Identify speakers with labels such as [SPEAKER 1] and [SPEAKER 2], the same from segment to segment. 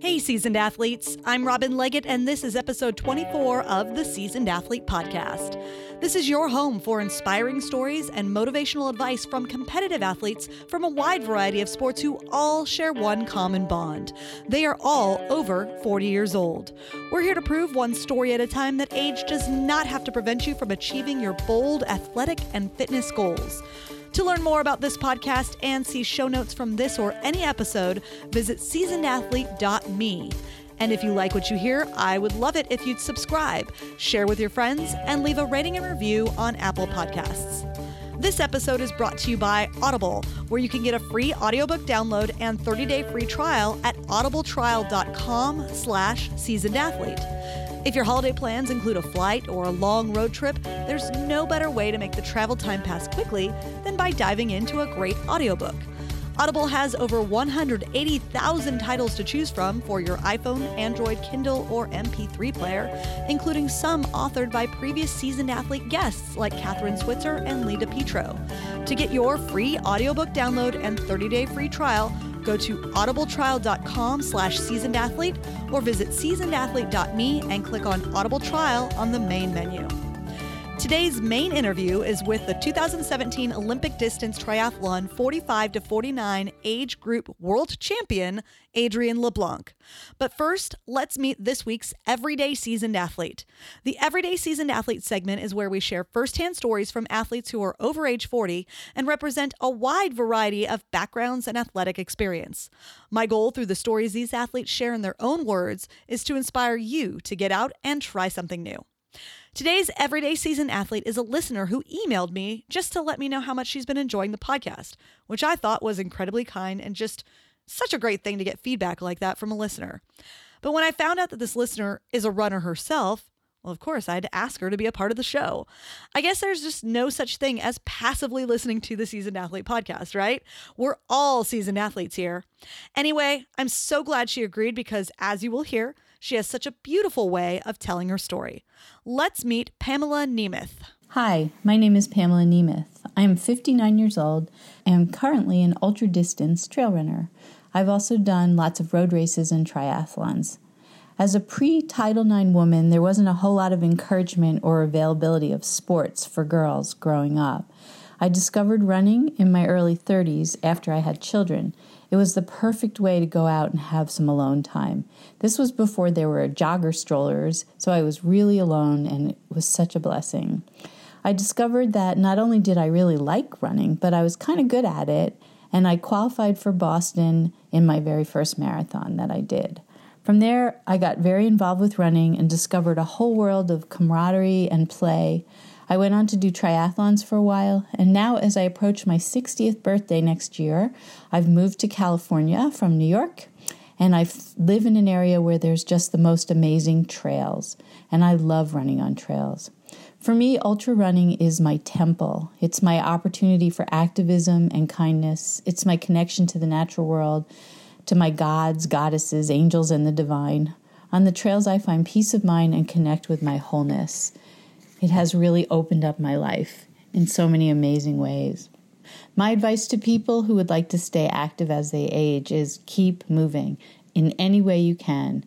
[SPEAKER 1] Hey, seasoned athletes. I'm Robin Leggett, and this is episode 24 of the Seasoned Athlete Podcast. This is your home for inspiring stories and motivational advice from competitive athletes from a wide variety of sports who all share one common bond. They are all over 40 years old. We're here to prove one story at a time that age does not have to prevent you from achieving your bold athletic and fitness goals. To learn more about this podcast and see show notes from this or any episode, visit seasonedathlete.me. And if you like what you hear, I would love it if you'd subscribe, share with your friends, and leave a rating and review on Apple Podcasts. This episode is brought to you by Audible, where you can get a free audiobook download and 30-day free trial at audibletrial.com slash seasoned athlete. If your holiday plans include a flight or a long road trip, there's no better way to make the travel time pass quickly than by diving into a great audiobook. Audible has over 180,000 titles to choose from for your iPhone, Android, Kindle, or MP3 player, including some authored by previous seasoned athlete guests like Kathrine Switzer and Lita Petro. To get your free audiobook download and 30-day free trial, go to audibletrial.com slash seasonedathlete or visit seasonedathlete.me and click on Audible Trial on the main menu. Today's main interview is with the 2017 Olympic distance triathlon 45 to 49 age group world champion, Adrienne LeBlanc. But first, let's meet this week's Everyday Seasoned Athlete. The Everyday Seasoned Athlete segment is where we share firsthand stories from athletes who are over age 40 and represent a wide variety of backgrounds and athletic experience. My goal through the stories these athletes share in their own words is to inspire you to get out and try something new. Today's everyday season athlete is a listener who emailed me just to let me know how much she's been enjoying the podcast, which I thought was incredibly kind and just such a great thing to get feedback like that from a listener. But when I found out that this listener is a runner herself, well, of course, I had to ask her to be a part of the show. I guess there's just no such thing as passively listening to the Seasoned Athlete podcast, right? We're all seasoned athletes here. Anyway, I'm so glad she agreed because, as you will hear, she has such a beautiful way of telling her story. Let's meet Pamela Nemeth.
[SPEAKER 2] Hi, my name is Pamela Nemeth. I am 59 years old and am currently an ultra distance trail runner. I've also done lots of road races and triathlons. As a pre Title IX woman, there wasn't a whole lot of encouragement or availability of sports for girls growing up. I discovered running in my early 30s after I had children. It was the perfect way to go out and have some alone time. This was before there were jogger strollers, so I was really alone and it was such a blessing. I discovered that not only did I really like running, but I was kind of good at it, and I qualified for Boston in my very first marathon that I did. From there, I got very involved with running and discovered a whole world of camaraderie and play. I went on to do triathlons for a while, and now, as I approach my 60th birthday next year, I've moved to California from New York, and I live in an area where there's just the most amazing trails, and I love running on trails. For me, ultra running is my temple. It's my opportunity for activism and kindness. It's my connection to the natural world, to my gods, goddesses, angels, and the divine. On the trails, I find peace of mind and connect with my wholeness. It has really opened up my life in so many amazing ways. My advice to people who would like to stay active as they age is keep moving in any way you can.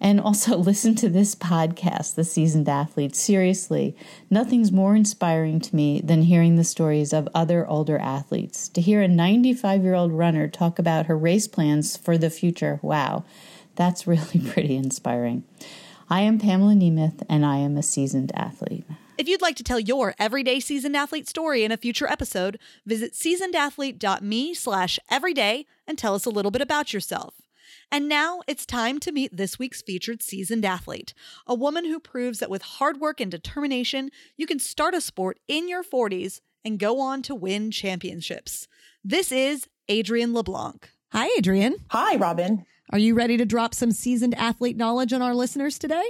[SPEAKER 2] And also listen to this podcast, The Seasoned Athlete. Seriously, nothing's more inspiring to me than hearing the stories of other older athletes. To hear a 95 year old runner talk about her race plans for the future, wow, that's really pretty inspiring. I am Pamela Nemeth, and I am a seasoned athlete.
[SPEAKER 1] If you'd like to tell your everyday seasoned athlete story in a future episode, visit seasonedathlete.me slash everyday and tell us a little bit about yourself. And now it's time to meet this week's featured seasoned athlete, a woman who proves that with hard work and determination, you can start a sport in your 40s and go on to win championships. This is Adrienne LeBlanc. Hi, Adrienne.
[SPEAKER 3] Hi, Robin.
[SPEAKER 1] Are you ready to drop some seasoned athlete knowledge on our listeners today?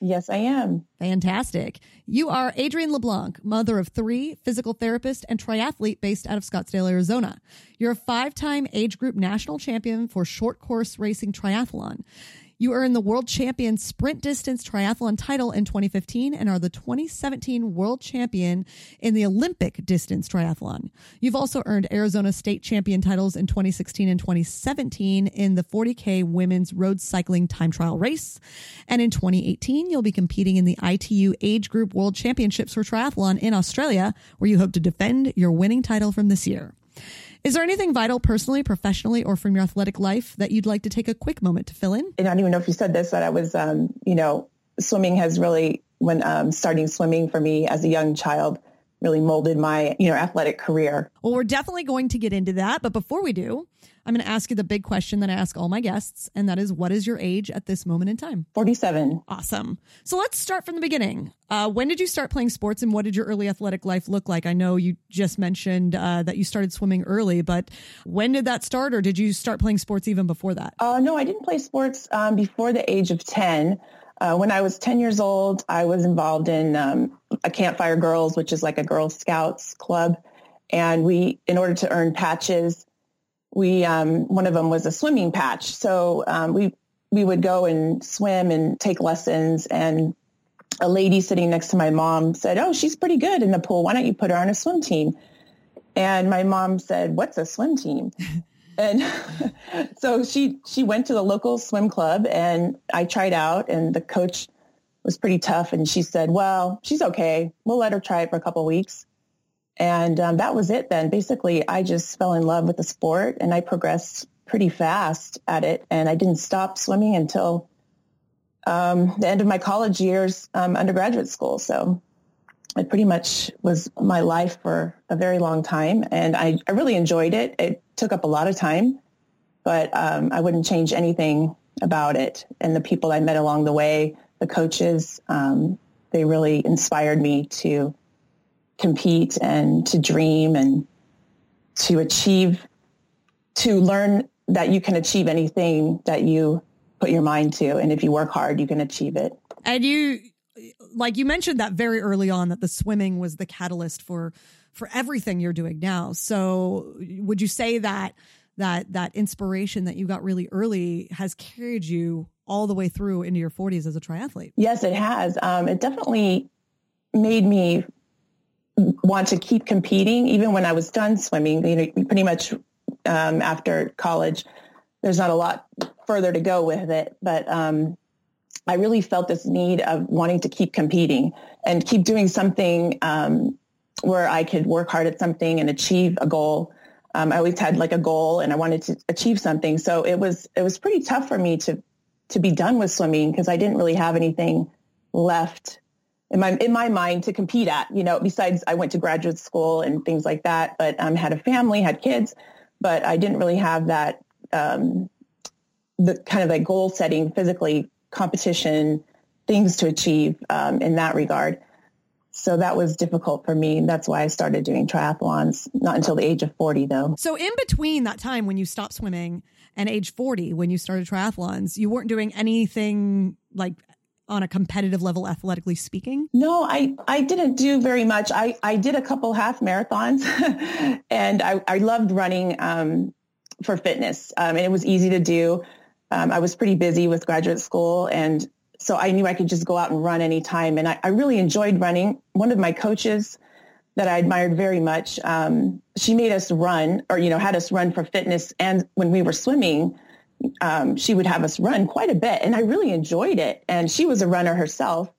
[SPEAKER 3] Yes, I am.
[SPEAKER 1] Fantastic. You are Adrienne LeBlanc, mother of three, physical therapist, and triathlete based out of Scottsdale, Arizona. You're a five time age group national champion for short course racing triathlon. You earned the world champion sprint distance triathlon title in 2015 and are the 2017 world champion in the Olympic distance triathlon. You've also earned Arizona state champion titles in 2016 and 2017 in the 40K women's road cycling time trial race. And in 2018, you'll be competing in the ITU age group world championships for triathlon in Australia, where you hope to defend your winning title from this year. Is there anything vital personally, professionally, or from your athletic life that you'd like to take a quick moment to fill in?
[SPEAKER 3] And I don't even know if you said this, but I was, um, you know, swimming has really, when um, starting swimming for me as a young child, really molded my, you know, athletic career.
[SPEAKER 1] Well, we're definitely going to get into that. But before we do, I'm going to ask you the big question that I ask all my guests, and that is what is your age at this moment in time?
[SPEAKER 3] 47.
[SPEAKER 1] Awesome. So let's start from the beginning. Uh, when did you start playing sports and what did your early athletic life look like? I know you just mentioned uh, that you started swimming early, but when did that start or did you start playing sports even before that?
[SPEAKER 3] Uh, no, I didn't play sports um, before the age of 10. Uh, when I was 10 years old, I was involved in um, a Campfire Girls, which is like a Girl Scouts club. And we, in order to earn patches, we, um, one of them was a swimming patch. So um, we, we would go and swim and take lessons. And a lady sitting next to my mom said, oh, she's pretty good in the pool. Why don't you put her on a swim team? And my mom said, what's a swim team? and so she she went to the local swim club and I tried out and the coach was pretty tough and she said, "Well, she's okay. We'll let her try it for a couple of weeks." And um, that was it. Then basically, I just fell in love with the sport and I progressed pretty fast at it. And I didn't stop swimming until um, the end of my college years, um, undergraduate school. So it pretty much was my life for a very long time. And I, I really enjoyed it. It took up a lot of time, but um, I wouldn't change anything about it. And the people I met along the way, the coaches, um, they really inspired me to compete and to dream and to achieve, to learn that you can achieve anything that you put your mind to. And if you work hard, you can achieve it.
[SPEAKER 1] And you, like you mentioned that very early on that the swimming was the catalyst for for everything you're doing now. So would you say that that that inspiration that you got really early has carried you all the way through into your 40s as a triathlete?
[SPEAKER 3] Yes, it has. Um, it definitely made me want to keep competing, even when I was done swimming. You know, pretty much um, after college, there's not a lot further to go with it, but um, I really felt this need of wanting to keep competing and keep doing something um, where I could work hard at something and achieve a goal. Um, I always had like a goal and I wanted to achieve something. So it was it was pretty tough for me to to be done with swimming because I didn't really have anything left in my in my mind to compete at. You know, besides I went to graduate school and things like that, but um, had a family, had kids, but I didn't really have that um, the kind of like goal setting physically competition things to achieve um, in that regard. So that was difficult for me. That's why I started doing triathlons, not until the age of 40 though.
[SPEAKER 1] So in between that time when you stopped swimming and age 40 when you started triathlons, you weren't doing anything like on a competitive level athletically speaking?
[SPEAKER 3] No, I, I didn't do very much. I, I did a couple half marathons and I, I loved running um, for fitness. Um, and it was easy to do. Um, I was pretty busy with graduate school and so I knew I could just go out and run anytime. And I, I really enjoyed running. One of my coaches that I admired very much, um, she made us run or, you know, had us run for fitness. And when we were swimming, um, she would have us run quite a bit. And I really enjoyed it. And she was a runner herself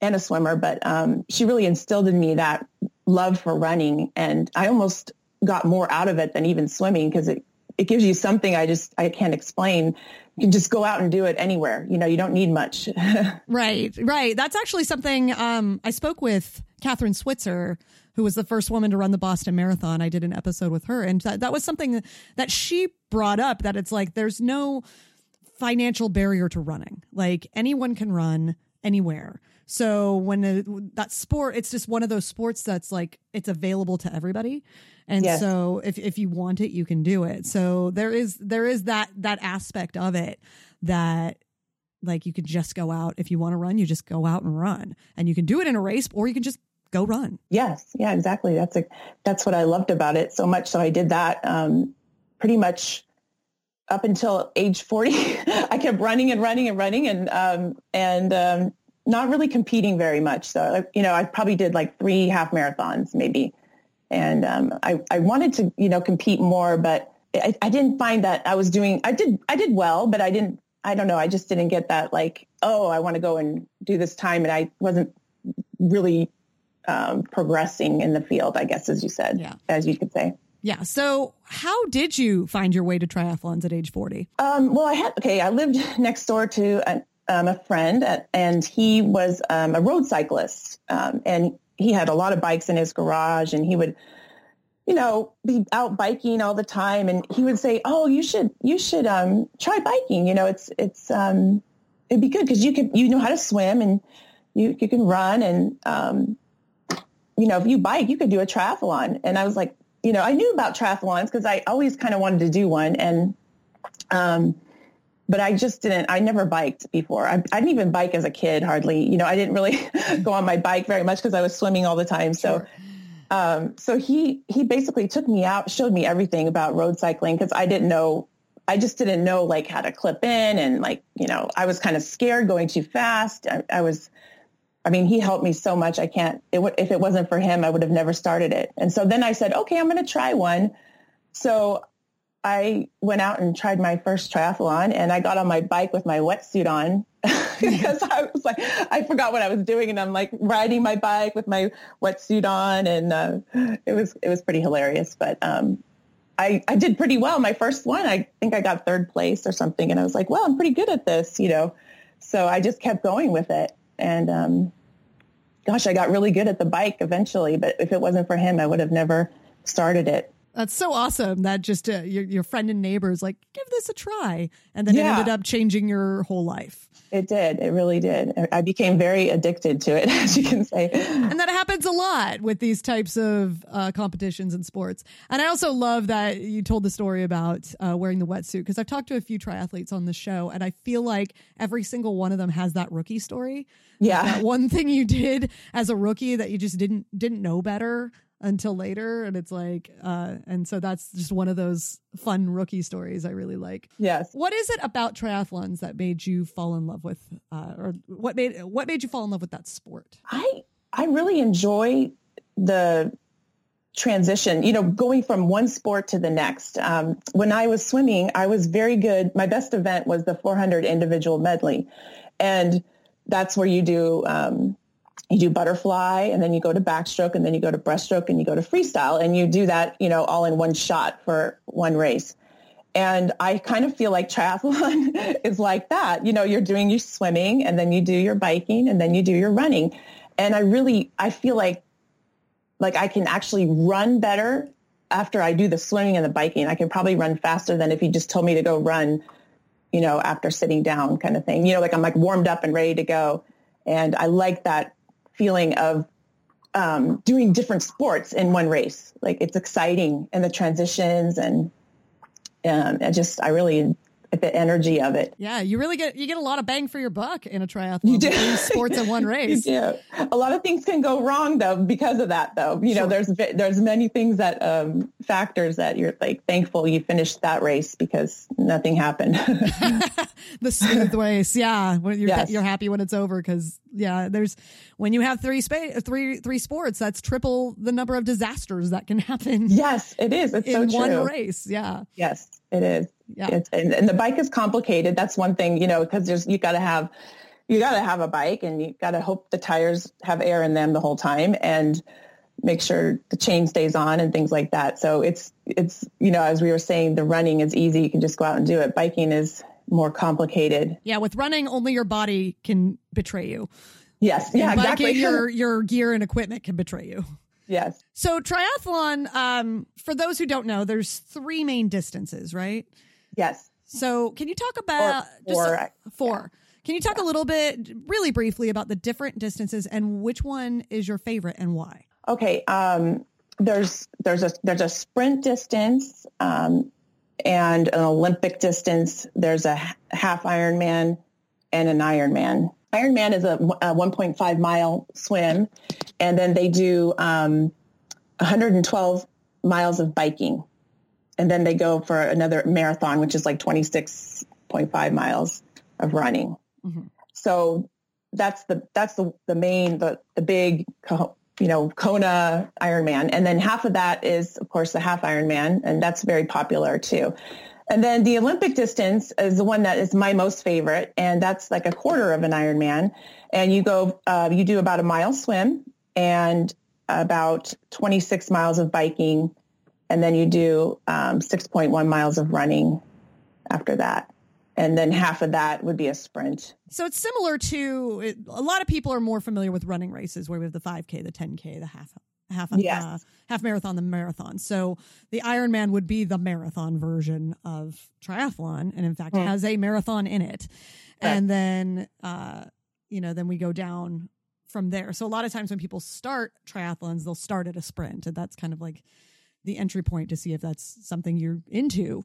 [SPEAKER 3] and a swimmer, but um, she really instilled in me that love for running. And I almost got more out of it than even swimming because it, it gives you something I just, I can't explain you can just go out and do it anywhere. You know, you don't need much.
[SPEAKER 1] right, right. That's actually something um, I spoke with Kathrine Switzer, who was the first woman to run the Boston Marathon. I did an episode with her, and that, that was something that she brought up that it's like there's no financial barrier to running. Like anyone can run anywhere. So when a, that sport, it's just one of those sports that's like it's available to everybody. And yes. so if, if you want it, you can do it. So there is there is that that aspect of it that like you can just go out if you want to run, you just go out and run. And you can do it in a race or you can just go run.
[SPEAKER 3] Yes. Yeah, exactly. That's a that's what I loved about it so much. So I did that um, pretty much up until age 40, I kept running and running and running and, um, and, um, not really competing very much. So, you know, I probably did like three half marathons maybe. And, um, I, I wanted to, you know, compete more, but I, I didn't find that I was doing, I did, I did well, but I didn't, I don't know. I just didn't get that like, oh, I want to go and do this time. And I wasn't really um, progressing in the field, I guess, as you said, yeah. as you could say.
[SPEAKER 1] Yeah. So, how did you find your way to triathlons at age 40?
[SPEAKER 3] Um, well, I had, okay, I lived next door to a, um, a friend, at, and he was um, a road cyclist. Um, and he had a lot of bikes in his garage, and he would, you know, be out biking all the time. And he would say, "Oh, you should, you should um, try biking. You know, it's, it's, um, it'd be good because you could, you know how to swim and you, you can run and, um, you know, if you bike, you could do a triathlon. And I was like, you know, I knew about triathlons because I always kind of wanted to do one. And, um, but I just didn't, I never biked before. I, I, didn't even bike as a kid hardly. You know, I didn't really go on my bike very much because I was swimming all the time. So, sure. um, so he, he basically took me out, showed me everything about road cycling because I didn't know, I just didn't know like how to clip in and like, you know, I was kind of scared going too fast. I, I was, I mean, he helped me so much. I can't, it w- if it wasn't for him, I would have never started it. And so then I said, okay, I'm going to try one. So I went out and tried my first triathlon and I got on my bike with my wetsuit on because I was like, I forgot what I was doing and I'm like riding my bike with my wetsuit on and uh, it was, it was pretty hilarious. But um, I, I did pretty well. My first one, I think I got third place or something. And I was like, well, I'm pretty good at this, you know. So I just kept going with it. And um, gosh, I got really good at the bike eventually. But if it wasn't for him, I would have never started it.
[SPEAKER 1] That's so awesome that just uh, your, your friend and neighbors like give this a try, and then yeah. it ended up changing your whole life.
[SPEAKER 3] It did. It really did. I became very addicted to it, as you can say.
[SPEAKER 1] And that happens a lot with these types of uh, competitions and sports. And I also love that you told the story about uh, wearing the wetsuit because I've talked to a few triathletes on the show, and I feel like every single one of them has that rookie story.
[SPEAKER 3] Yeah,
[SPEAKER 1] that one thing you did as a rookie that you just didn't didn't know better until later and it's like uh and so that's just one of those fun rookie stories i really like.
[SPEAKER 3] Yes.
[SPEAKER 1] What is it about triathlons that made you fall in love with uh or what made what made you fall in love with that sport?
[SPEAKER 3] I i really enjoy the transition you know going from one sport to the next. Um, when i was swimming i was very good. My best event was the 400 individual medley. And that's where you do um, you do butterfly and then you go to backstroke and then you go to breaststroke and you go to freestyle and you do that, you know, all in one shot for one race. And I kind of feel like triathlon is like that. You know, you're doing your swimming and then you do your biking and then you do your running. And I really, I feel like, like I can actually run better after I do the swimming and the biking. I can probably run faster than if you just told me to go run, you know, after sitting down kind of thing. You know, like I'm like warmed up and ready to go. And I like that feeling of um, doing different sports in one race. Like it's exciting and the transitions and um, I just I really the energy of it.
[SPEAKER 1] Yeah, you really get you get a lot of bang for your buck in a triathlon. You do sports in one race.
[SPEAKER 3] you do. A lot of things can go wrong though because of that though. You sure. know, there's there's many things that um, factors that you're like thankful you finished that race because nothing happened.
[SPEAKER 1] the smooth race, yeah. You're yes. you're happy when it's over because yeah, there's when you have three spa- three three sports, that's triple the number of disasters that can happen.
[SPEAKER 3] Yes, it is. It's
[SPEAKER 1] in
[SPEAKER 3] so
[SPEAKER 1] one race. Yeah.
[SPEAKER 3] Yes, it is. Yeah. It's, and, and the bike is complicated. That's one thing, you know, because there's you got to have you got to have a bike and you got to hope the tires have air in them the whole time and make sure the chain stays on and things like that. So it's it's you know as we were saying the running is easy you can just go out and do it. Biking is more complicated.
[SPEAKER 1] Yeah, with running only your body can betray you.
[SPEAKER 3] Yes, yeah, exactly.
[SPEAKER 1] Your your gear and equipment can betray you.
[SPEAKER 3] Yes.
[SPEAKER 1] So triathlon, um, for those who don't know, there's three main distances, right?
[SPEAKER 3] Yes.
[SPEAKER 1] So can you talk about
[SPEAKER 3] four? Four. A,
[SPEAKER 1] four. Yeah. Can you talk a little bit, really briefly, about the different distances and which one is your favorite and why?
[SPEAKER 3] Okay. Um, there's there's a there's a sprint distance um, and an Olympic distance. There's a half Ironman and an Ironman. Ironman is a, a 1.5 mile swim, and then they do um, 112 miles of biking and then they go for another marathon, which is like 26.5 miles of running. Mm-hmm. So that's the that's the the main the the big you know Kona Ironman, and then half of that is of course the half Ironman, and that's very popular too. And then the Olympic distance is the one that is my most favorite, and that's like a quarter of an Ironman. And you go, uh, you do about a mile swim and about 26 miles of biking, and then you do um, 6.1 miles of running after that and then half of that would be a sprint.
[SPEAKER 1] So it's similar to a lot of people are more familiar with running races where we have the 5K, the 10K, the half half yes. uh, half marathon, the marathon. So the Ironman would be the marathon version of triathlon, and in fact mm. has a marathon in it. Right. And then uh, you know, then we go down from there. So a lot of times when people start triathlons, they'll start at a sprint, and that's kind of like the entry point to see if that's something you're into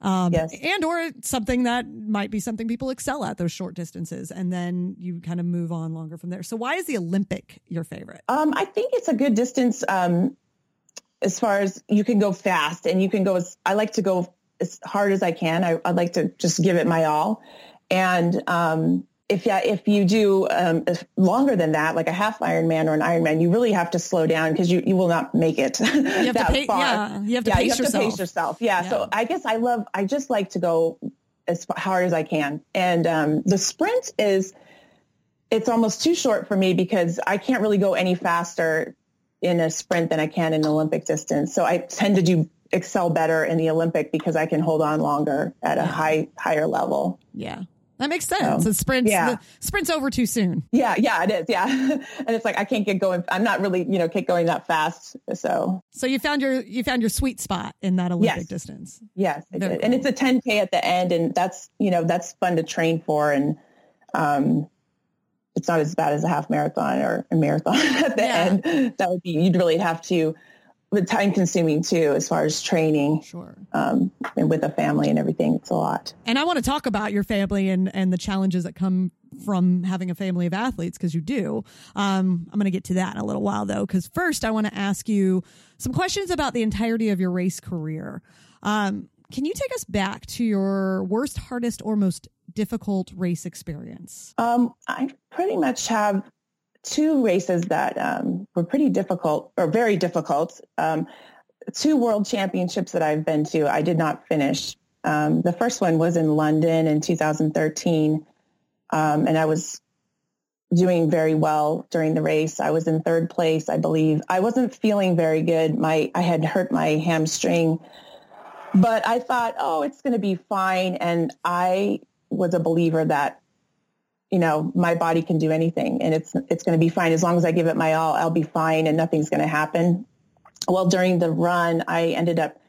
[SPEAKER 1] um, yes. and or something that might be something people excel at those short distances and then you kind of move on longer from there. So why is the olympic your favorite?
[SPEAKER 3] Um, i think it's a good distance um, as far as you can go fast and you can go as i like to go as hard as i can. I, would like to just give it my all. And um, if yeah, if you do um, longer than that, like a half Ironman or an Ironman, you really have to slow down because you, you will not make it that
[SPEAKER 1] pay,
[SPEAKER 3] far.
[SPEAKER 1] Yeah, you have to, yeah, pace, you have yourself.
[SPEAKER 3] to pace yourself. Yeah, yeah, So I guess I love. I just like to go as hard as I can, and um, the sprint is it's almost too short for me because I can't really go any faster in a sprint than I can in Olympic distance. So I tend to do excel better in the Olympic because I can hold on longer at a high higher level.
[SPEAKER 1] Yeah. That makes sense. So, sprint's yeah. sprint's over too soon.
[SPEAKER 3] Yeah, yeah, it is. Yeah, and it's like I can't get going. I'm not really, you know, get going that fast. So,
[SPEAKER 1] so you found your you found your sweet spot in that Olympic
[SPEAKER 3] yes.
[SPEAKER 1] distance.
[SPEAKER 3] Yes, cool. and it's a 10k at the end, and that's you know that's fun to train for, and um, it's not as bad as a half marathon or a marathon at the yeah. end. That would be you'd really have to with time consuming too as far as training
[SPEAKER 1] sure.
[SPEAKER 3] um, and with a family and everything it's a lot.
[SPEAKER 1] And i want to talk about your family and and the challenges that come from having a family of athletes because you do. Um, i'm going to get to that in a little while though because first i want to ask you some questions about the entirety of your race career. Um, can you take us back to your worst hardest or most difficult race experience?
[SPEAKER 3] Um, i pretty much have two races that um, were pretty difficult or very difficult. Um, two world championships that I've been to, I did not finish. Um, the first one was in London in 2013, um, and I was doing very well during the race. I was in third place, I believe. I wasn't feeling very good. My I had hurt my hamstring, but I thought, oh, it's going to be fine. And I was a believer that you know, my body can do anything and it's, it's going to be fine. As long as I give it my all, I'll be fine and nothing's going to happen. Well, during the run, I ended up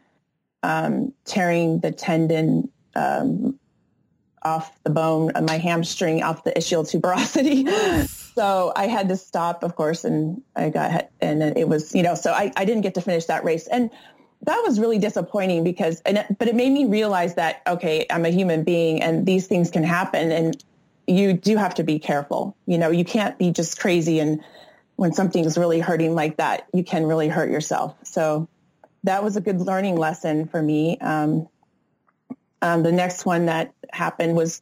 [SPEAKER 3] um, tearing the tendon um, off the bone, of my hamstring off the ischial tuberosity. so I had to stop, of course, and I got, and it was, you know, so I, I didn't get to finish that race. And that was really disappointing because, and but it made me realize that, okay, I'm a human being and these things can happen. And you do have to be careful. You know, you can't be just crazy and when something's really hurting like that, you can really hurt yourself. So that was a good learning lesson for me. Um, um, the next one that happened was,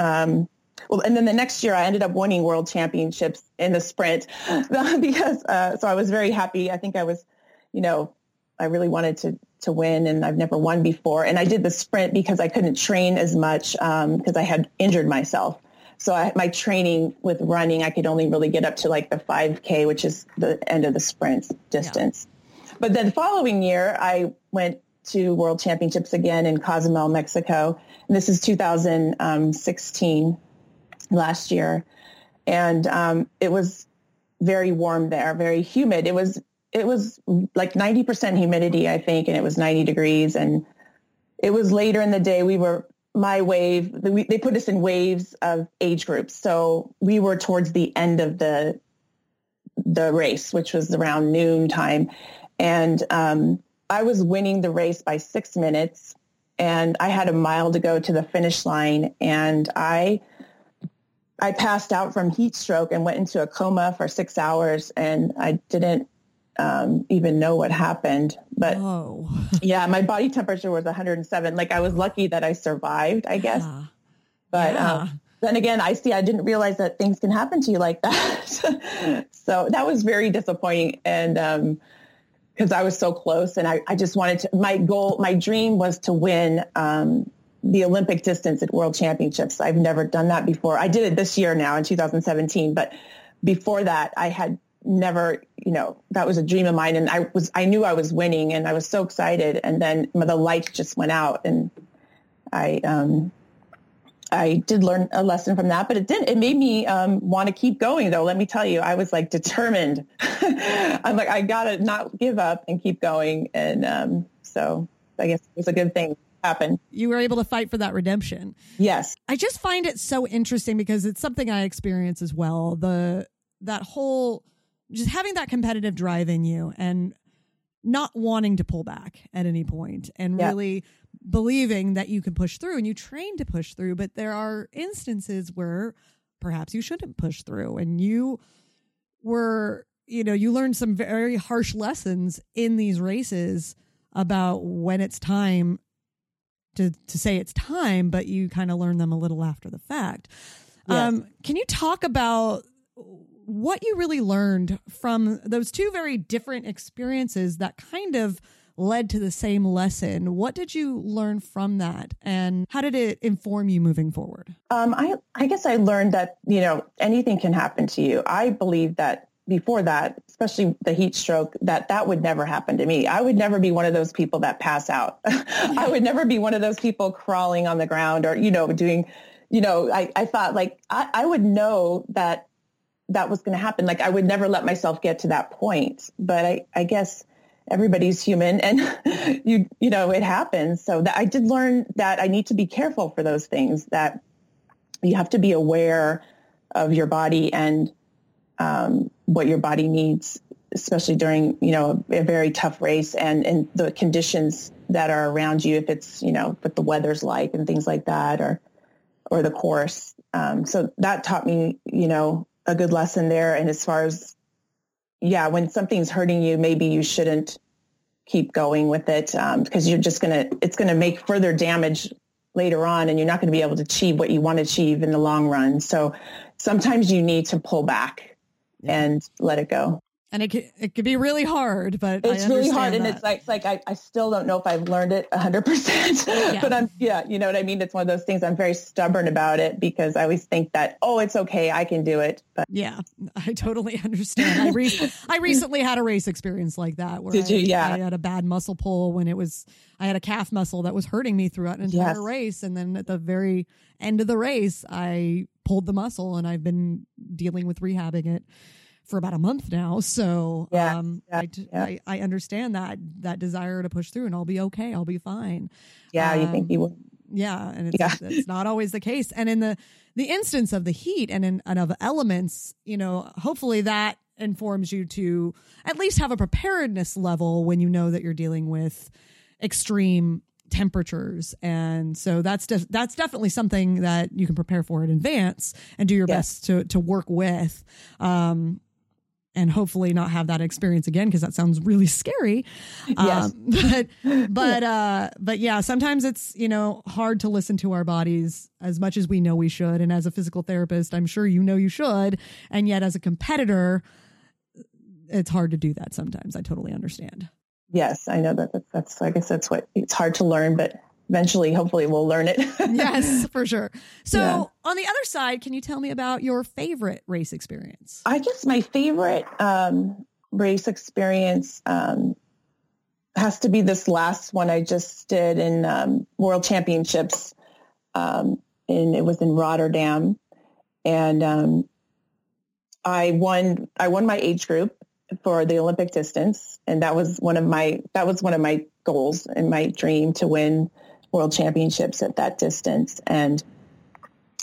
[SPEAKER 3] um, well, and then the next year I ended up winning world championships in the sprint because, uh, so I was very happy. I think I was, you know, I really wanted to to win, and I've never won before. And I did the sprint because I couldn't train as much because um, I had injured myself. So I, my training with running, I could only really get up to like the 5K, which is the end of the sprint distance. Yeah. But then the following year, I went to World Championships again in Cozumel, Mexico. And this is 2016, last year. And um, it was very warm there, very humid. It was it was like 90% humidity, I think, and it was 90 degrees. And it was later in the day. We were my wave. They put us in waves of age groups, so we were towards the end of the the race, which was around noon time, and um, I was winning the race by six minutes, and I had a mile to go to the finish line, and I I passed out from heat stroke and went into a coma for six hours, and I didn't um, even know what happened. But
[SPEAKER 1] oh.
[SPEAKER 3] yeah, my body temperature was 107. Like I was lucky that I survived, I guess.
[SPEAKER 1] Yeah.
[SPEAKER 3] But
[SPEAKER 1] Yeah.
[SPEAKER 3] um, then again, I see, I didn't realize that things can happen to you like that. so that was very disappointing. And, um, cause I was so close and I, I just wanted to, my goal, my dream was to win, um, the Olympic distance at world championships. I've never done that before. I did it this year now in 2017, but before that I had never, you know, that was a dream of mine. And I was, I knew I was winning and I was so excited. And then the lights just went out and I, um, I did learn a lesson from that, but it didn't, it made me um, want to keep going, though. Let me tell you, I was like determined. I'm like, I gotta not give up and keep going, and um, so I guess it was a good thing happened.
[SPEAKER 1] You were able to fight for that redemption.
[SPEAKER 3] Yes,
[SPEAKER 1] I just find it so interesting because it's something I experience as well. The that whole just having that competitive drive in you and not wanting to pull back at any point and
[SPEAKER 3] Yeah.
[SPEAKER 1] really believing that you can push through and you train to push through but there are instances where perhaps you shouldn't push through and you were you know you learned some very harsh lessons in these races about when it's time to to say it's time, but you kind of learn them a little after the fact.
[SPEAKER 3] Yes.
[SPEAKER 1] Um, can you talk about what you really learned from those two very different experiences that kind of led to the same lesson? What did you learn from that, and how did it inform you moving forward?
[SPEAKER 3] um, I I guess I learned that you know anything can happen to you. I believe that before that, especially the heat stroke, that that would never happen to me. I would never be one of those people that pass out. I would never be one of those people crawling on the ground or, you know, doing, you know, I, I thought like I, I would know that that was going to happen. Like I would never let myself get to that point. But I, I guess everybody's human and you, you know, it happens. So that I did learn that I need to be careful for those things that you have to be aware of your body and um, what your body needs, especially during, you know, a very tough race and, and the conditions that are around you, if it's, you know, what the weather's like and things like that, or, or the course. Um, so that taught me, you know, a good lesson there. And as far as, yeah, when something's hurting you, maybe you shouldn't keep going with it um, because you're just going to, it's going to make further damage later on and you're not going to be able to achieve what you want to achieve in the long run. So sometimes you need to pull back and let it go.
[SPEAKER 1] And it could, it could be really hard, but I
[SPEAKER 3] It's really hard.
[SPEAKER 1] understand
[SPEAKER 3] And it's like, it's like, I, I still don't know if I've learned it hundred percent, but I'm, yeah, you know what I mean? It's one of those things I'm very stubborn about it because I always think that, oh, it's okay. I can do it. But
[SPEAKER 1] Yeah, I totally understand. I, re- I recently had a race experience like that. Where
[SPEAKER 3] Did you?
[SPEAKER 1] I,
[SPEAKER 3] Yeah.
[SPEAKER 1] I had a bad muscle pull when it was I had a calf muscle that was hurting me throughout an entire
[SPEAKER 3] Yes.
[SPEAKER 1] race, and then at the very end of the race, I pulled the muscle, and I've been dealing with rehabbing it for about a month now. So
[SPEAKER 3] Yes,
[SPEAKER 1] um,
[SPEAKER 3] yes,
[SPEAKER 1] I,
[SPEAKER 3] yes.
[SPEAKER 1] I I understand that that desire to push through, and I'll be okay. I'll be fine.
[SPEAKER 3] yeah, you
[SPEAKER 1] Um,
[SPEAKER 3] think you would.
[SPEAKER 1] Yeah, and it's
[SPEAKER 3] Yeah.
[SPEAKER 1] it's not always the case. And in the the instance of the heat and in and of elements, you know, hopefully that informs you to at least have a preparedness level when you know that you're dealing with extreme temperatures and so that's def- that's definitely something that you can prepare for in advance and do your
[SPEAKER 3] Yes.
[SPEAKER 1] best to to work with um and hopefully not have that experience again because that sounds really scary
[SPEAKER 3] Yes.
[SPEAKER 1] um, but but uh but yeah sometimes it's you know hard to listen to our bodies as much as we know we should and as a physical therapist i'm sure you know you should and yet as a competitor it's hard to do that sometimes i totally understand
[SPEAKER 3] Yes, I know that. That's, that's, I guess that's what it's hard to learn, but eventually, hopefully we'll learn it.
[SPEAKER 1] yes for sure so
[SPEAKER 3] Yeah.
[SPEAKER 1] on the other side can you tell me about your favorite race experience
[SPEAKER 3] I guess my favorite um, race experience um, has to be this last one I just did in um, World Championships, um, and it was in Rotterdam, and um, I won. I won my age group for the Olympic distance, and that was one of my that was one of my goals and my dream to win World Championships at that distance, and.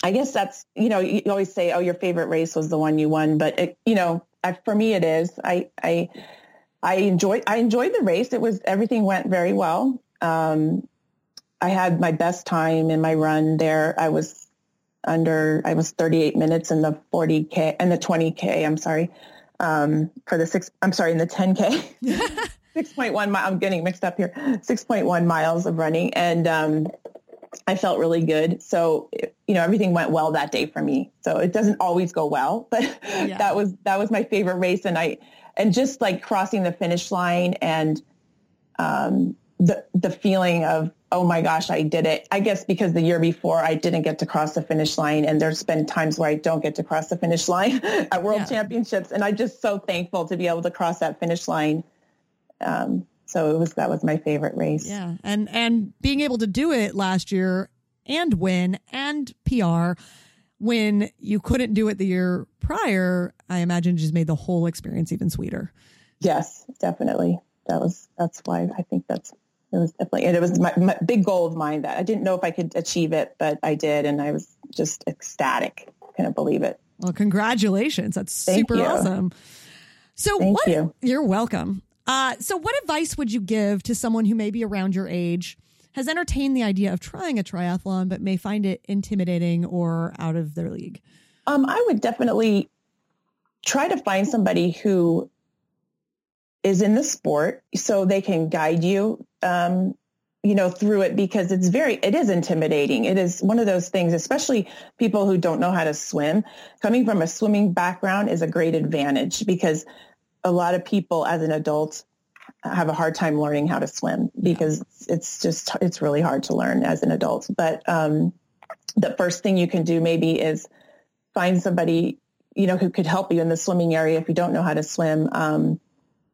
[SPEAKER 3] I guess that's, you know, you always say, oh, your favorite race was the one you won, but it, you know, I, for me it is. I, I, I enjoyed, I enjoyed the race. It was, everything went very well. Um, I had my best time in my run there. I was under, I was 38 minutes in the 40K and the 20K, I'm sorry. um, for the six, I'm sorry, in the 10K. 6.1 mile, I'm getting mixed up here, 6.1 miles of running. And um, I felt really good. So, you know, everything went well that day for me. So it doesn't always go well, but yeah. that was, that was my favorite race. And I, and just like crossing the finish line and um, the, the feeling of, oh my gosh, I did it. I guess because the year before I didn't get to cross the finish line and there's been times where I don't get to cross the finish line at world yeah. championships. And I'm just so thankful to be able to cross that finish line. Um, so it was, that was my favorite race.
[SPEAKER 1] Yeah. And, and being able to do it last year and win and PR when you couldn't do it the year prior, I imagine just made the whole experience even sweeter.
[SPEAKER 3] Yes, definitely. That was, that's why I think that's it was definitely, and it was my, my, big goal of mine that I didn't know if I could achieve it, but I did. And I was just ecstatic. Couldn't believe it.
[SPEAKER 1] Well, congratulations. That's Thank super you. awesome. So
[SPEAKER 3] Thank
[SPEAKER 1] what,
[SPEAKER 3] you.
[SPEAKER 1] you're welcome. Uh, so what advice would you give to someone who may be around your age, has entertained the idea of trying a triathlon, but may find it intimidating or out of their league?
[SPEAKER 3] Um, I would definitely try to find somebody who is in the sport so they can guide you um, you know through it because it's very it is intimidating it is one of those things especially people who don't know how to swim coming from a swimming background is a great advantage because a lot of people as an adult have a hard time learning how to swim because it's just it's really hard to learn as an adult. But um, the first thing you can do maybe is find somebody you know who could help you in the swimming area if you don't know how to swim. Um,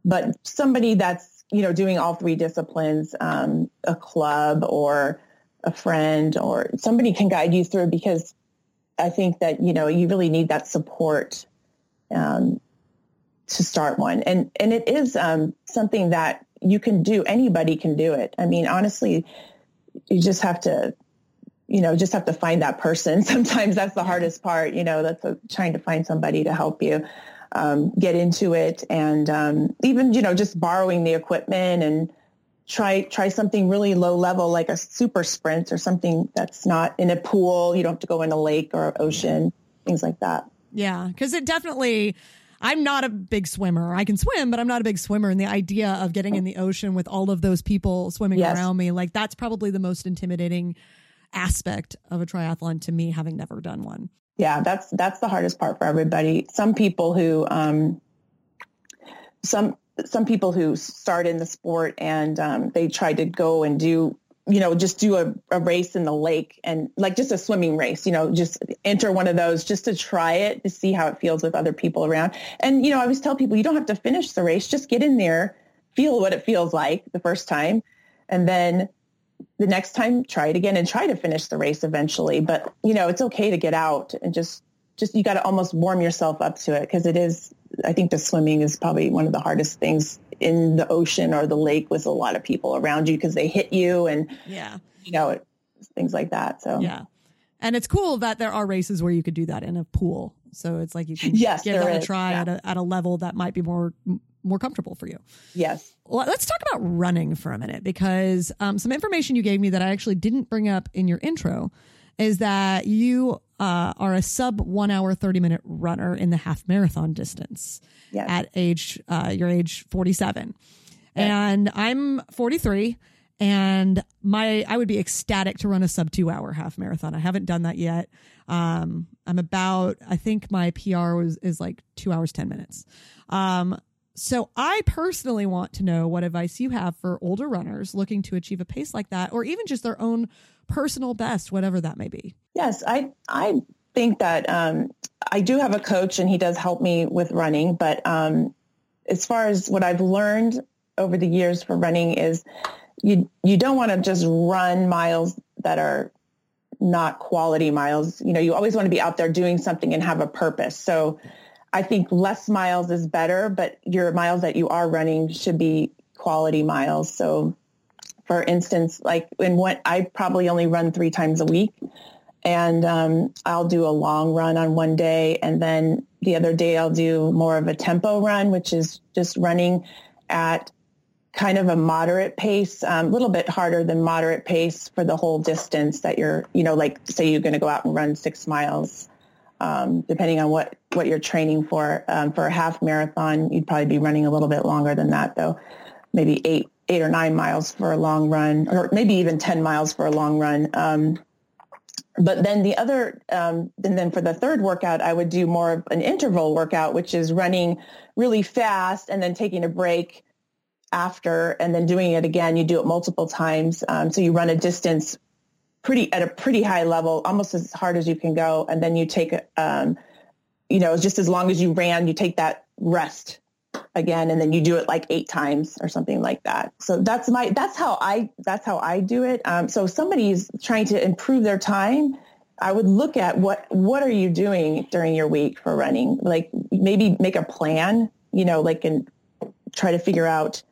[SPEAKER 3] but somebody that's you know doing all three disciplines, um, a club or a friend or somebody can guide you through because I think that you know you really need that support um, to start one, and and it is um, something that you can do. Anybody can do it. I mean, honestly, you just have to you know, just have to find that person. Sometimes that's the hardest part, you know, that's a, trying to find somebody to help you um, get into it and um, even, you know, just borrowing the equipment and try, try something really low level like a super sprint or something that's not in a pool. You don't have to go in a lake or ocean, things like that.
[SPEAKER 1] Yeah. Cause it definitely, I'm not a big swimmer. I can swim, but I'm not a big swimmer. And the idea of getting in the ocean with all of those people swimming yes. around me, like that's probably the most intimidating aspect of a triathlon to me, having never done one
[SPEAKER 3] yeah, that's that's the hardest part for everybody. Some people who um, some some people who start in the sport and um, they try to go and do you know just do a, a race in the lake and like just a swimming race you know just enter one of those just to try it to see how it feels with other people around. And you know i always tell people you don't have to finish the race just get in there feel what it feels like the first time and then the next time try it again and try to finish the race eventually. But you know it's okay to get out and just just you got to almost warm yourself up to it because it is i think the swimming is probably one of the hardest things in the ocean or the lake with a lot of people around you because they hit you and
[SPEAKER 1] yeah
[SPEAKER 3] you know things like that so
[SPEAKER 1] yeah and it's cool that there are races where you could do that in a pool so it's like you can
[SPEAKER 3] yes,
[SPEAKER 1] give that
[SPEAKER 3] is.
[SPEAKER 1] a try
[SPEAKER 3] yeah.
[SPEAKER 1] at, a, at a level that might be more more comfortable for you.
[SPEAKER 3] Yes.
[SPEAKER 1] Well, let's talk about running for a minute because um, some information you gave me that I actually didn't bring up in your intro is that you uh, are a sub one hour, 30 minute runner in the half marathon distance
[SPEAKER 3] yes.
[SPEAKER 1] at age, uh, your age 47. Yes. And I'm 43 and my, I would be ecstatic to run a sub two hour half marathon. I haven't done that yet. Um, I'm about, I think my PR was, is like two hours, 10 minutes. Um, so I personally want to know what advice you have for older runners looking to achieve a pace like that, or even just their own personal best, whatever that may be.
[SPEAKER 3] Yes, I I think that um, I do have a coach, and he does help me with running. But um, as far as what I've learned over the years for running is, you you don't want to just run miles that are not quality miles. You know, you always want to be out there doing something and have a purpose. So I think less miles is better, but your miles that you are running should be quality miles. So for instance, like in what I probably only run three times a week and um, I'll do a long run on one day. And then the other day I'll do more of a tempo run, which is just running at kind of a moderate pace, a um, little bit harder than moderate pace for the whole distance that you're, you know, like say you're going to go out and run six miles um, depending on what, what you're training for. Um, for a half marathon, you'd probably be running a little bit longer than that, though, maybe eight eight or nine miles for a long run, or maybe even ten miles for a long run. Um, but then the other, um, and then for the third workout, I would do more of an interval workout, which is running really fast and then taking a break after and then doing it again. You do it multiple times. Um, so you run a distance pretty at a pretty high level, almost as hard as you can go. And then you take, um, you know, just as long as you ran, you take that rest again, and then you do it like eight times or something like that. So that's my, that's how I, that's how I do it. Um, so if somebody's trying to improve their time, I would look at what, what are you doing during your week for running? Like maybe make a plan, you know, like and try to figure out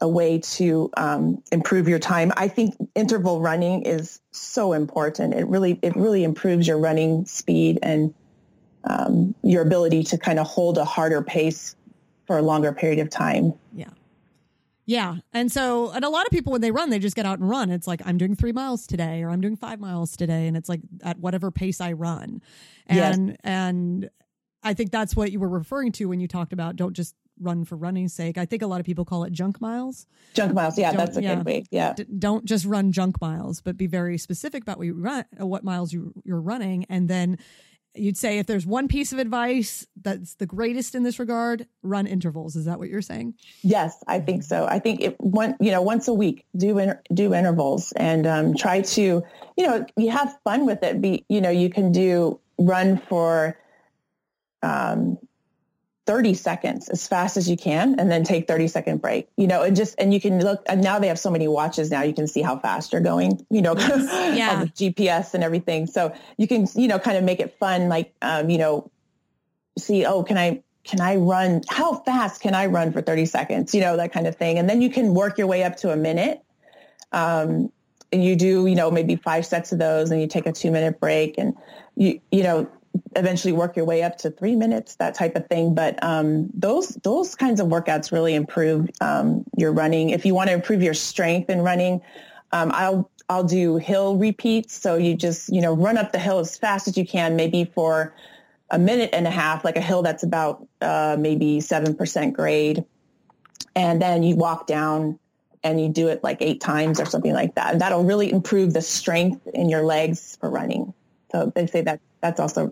[SPEAKER 3] a way to um, improve your time. I think interval running is so important. It really it really improves your running speed and um, your ability to kind of hold a harder pace for a longer period of time.
[SPEAKER 1] Yeah. Yeah. And so, and a lot of people, when they run, they just get out and run. It's like, I'm doing three miles today or I'm doing five miles today. And it's like at whatever pace I run. And, yes. and I think that's what you were referring to when you talked about don't just run for running's sake. I think a lot of people call it junk miles.
[SPEAKER 3] Junk miles, yeah, don't, that's a yeah, good way. Yeah, D-
[SPEAKER 1] don't just run junk miles, but be very specific about what you run, what miles you, you're running, and then you'd say if there's one piece of advice that's the greatest in this regard, run intervals. Is that what you're saying?
[SPEAKER 3] Yes, I think so. I think it one you know once a week do inter, do intervals and um, try to you know you have fun with it. Be you know you can do run for um, 30 seconds as fast as you can and then take 30 second break you know and just and you can look and now they have so many watches now you can see how fast you're going you know yeah. gps and everything. So you can you know kind of make it fun like um, you know see oh can i can i run how fast can i run for 30 seconds you know that kind of thing. And then you can work your way up to a minute um, and you do you know maybe five sets of those and you take a two minute break and you you know eventually work your way up to three minutes, that type of thing. But um, those those kinds of workouts really improve um, your running. If you want to improve your strength in running, um, I'll I'll do hill repeats. So you just you know run up the hill as fast as you can, maybe for a minute and a half, like a hill that's about uh, maybe seven percent grade, and then you walk down and you do it like eight times or something like that. And that'll really improve the strength in your legs for running. So they say that that's also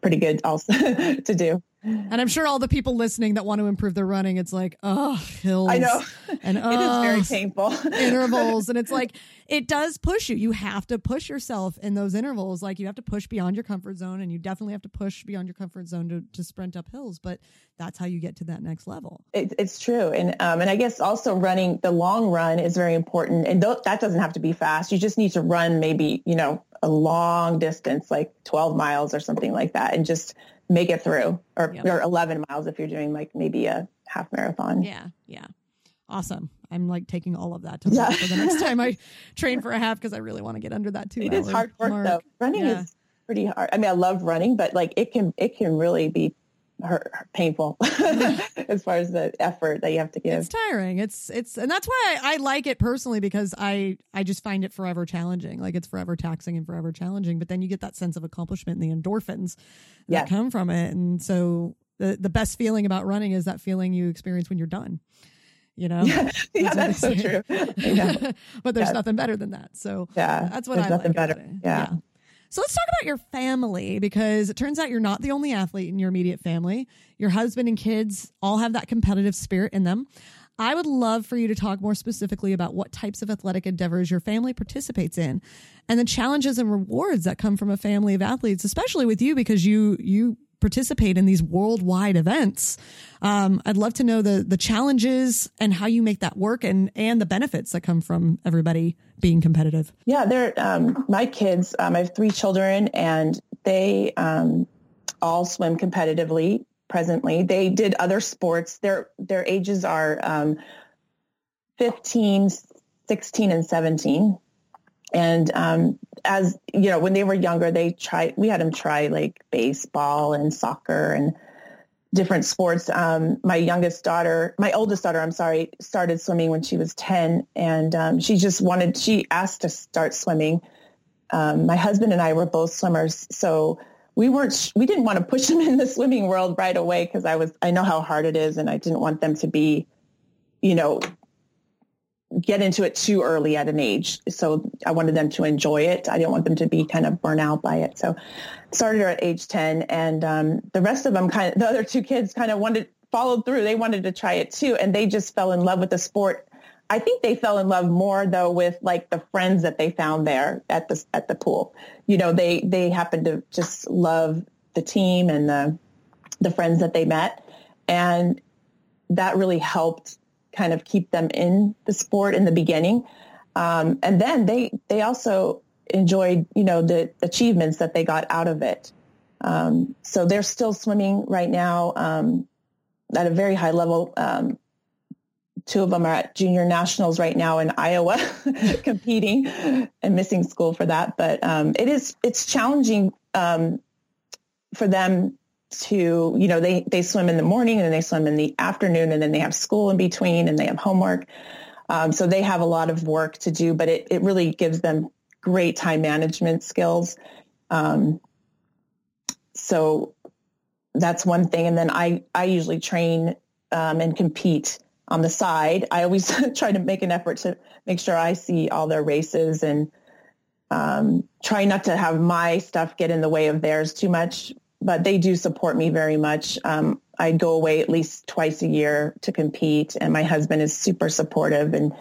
[SPEAKER 3] pretty good also to do.
[SPEAKER 1] And I'm sure all the people listening that want to improve their running, it's like, oh, hills.
[SPEAKER 3] I know.
[SPEAKER 1] And
[SPEAKER 3] it is very painful.
[SPEAKER 1] intervals. And it's like, it does push you. You have to push yourself in those intervals. Like you have to push beyond your comfort zone and you definitely have to push beyond your comfort zone to, to sprint up hills. But that's how you get to that next level.
[SPEAKER 3] It, it's true. And, um, and I guess also running the long run is very important. And th- that doesn't have to be fast. You just need to run maybe, you know, a long distance, like 12 miles or something like that, and just make it through, or, yep. or 11 miles if you're doing like maybe a half marathon.
[SPEAKER 1] Yeah, yeah. Awesome. I'm like taking all of that to yeah. for the next time I train for a half because I really want to get under that two.
[SPEAKER 3] It is hard work mark. though. Running yeah. is pretty hard. I mean, I love running, but like it can it can really be hurt, painful as far as the effort that you have to give.
[SPEAKER 1] It's tiring. It's it's and that's why I, I, like it personally because I I just find it forever challenging. Like it's forever taxing and forever challenging. But then you get that sense of accomplishment and the endorphins that yes. come from it. And so the the best feeling about running is that feeling you experience when you're done. You know,
[SPEAKER 3] yeah, yeah that's, so true.
[SPEAKER 1] but there's yeah. nothing better than that. So
[SPEAKER 3] yeah,
[SPEAKER 1] that's what I nothing like better.
[SPEAKER 3] Yeah. yeah.
[SPEAKER 1] So let's talk about your family because it turns out you're not the only athlete in your immediate family. Your husband and kids all have that competitive spirit in them. I would love for you to talk more specifically about what types of athletic endeavors your family participates in and the challenges and rewards that come from a family of athletes, especially with you because you you participate in these worldwide events. Um, I'd love to know the the challenges and how you make that work, and and the benefits that come from everybody being competitive.
[SPEAKER 3] Yeah, they're um, my kids. Um, I have three children, and they um, all swim competitively. Presently, they did other sports. Their their ages are um, 15, 16, and 17. And um, as you know, when they were younger, they tried. We had them try like baseball and soccer and different sports. Um, my youngest daughter, my oldest daughter, I'm sorry, started swimming when she was 10, and um, she just wanted. She asked to start swimming. Um, my husband and I were both swimmers, so we weren't we didn't want to push them in the swimming world right away because I was I know how hard it is and I didn't want them to be, you know, get into it too early at an age. So I wanted them to enjoy it. I didn't want them to be kind of burnt out by it. So started at age 10 and um, the rest of them kind of, the other two kids kind of wanted, followed through. They wanted to try it too. And they just fell in love with the sport. I think they fell in love more though with like the friends that they found there at the, at the pool. You know, they, they happened to just love the team and the, the friends that they met. And that really helped kind of keep them in the sport in the beginning. Um, and then they, they also enjoyed, you know, the achievements that they got out of it. Um, so they're still swimming right now um, at a very high level. Um, two of them are at junior nationals right now in Iowa competing and missing school for that. But um, it is, it's challenging um, for them to, you know, they, they swim in the morning and then they swim in the afternoon and then they have school in between and they have homework. Um, so they have a lot of work to do, but it, it really gives them great time management skills. Um, so that's one thing. And then I, I usually train um, and compete on the side. I always try to make an effort to make sure I see all their races and um, try not to have my stuff get in the way of theirs too much but they do support me very much. Um, I go away at least twice a year to compete, and my husband is super supportive, and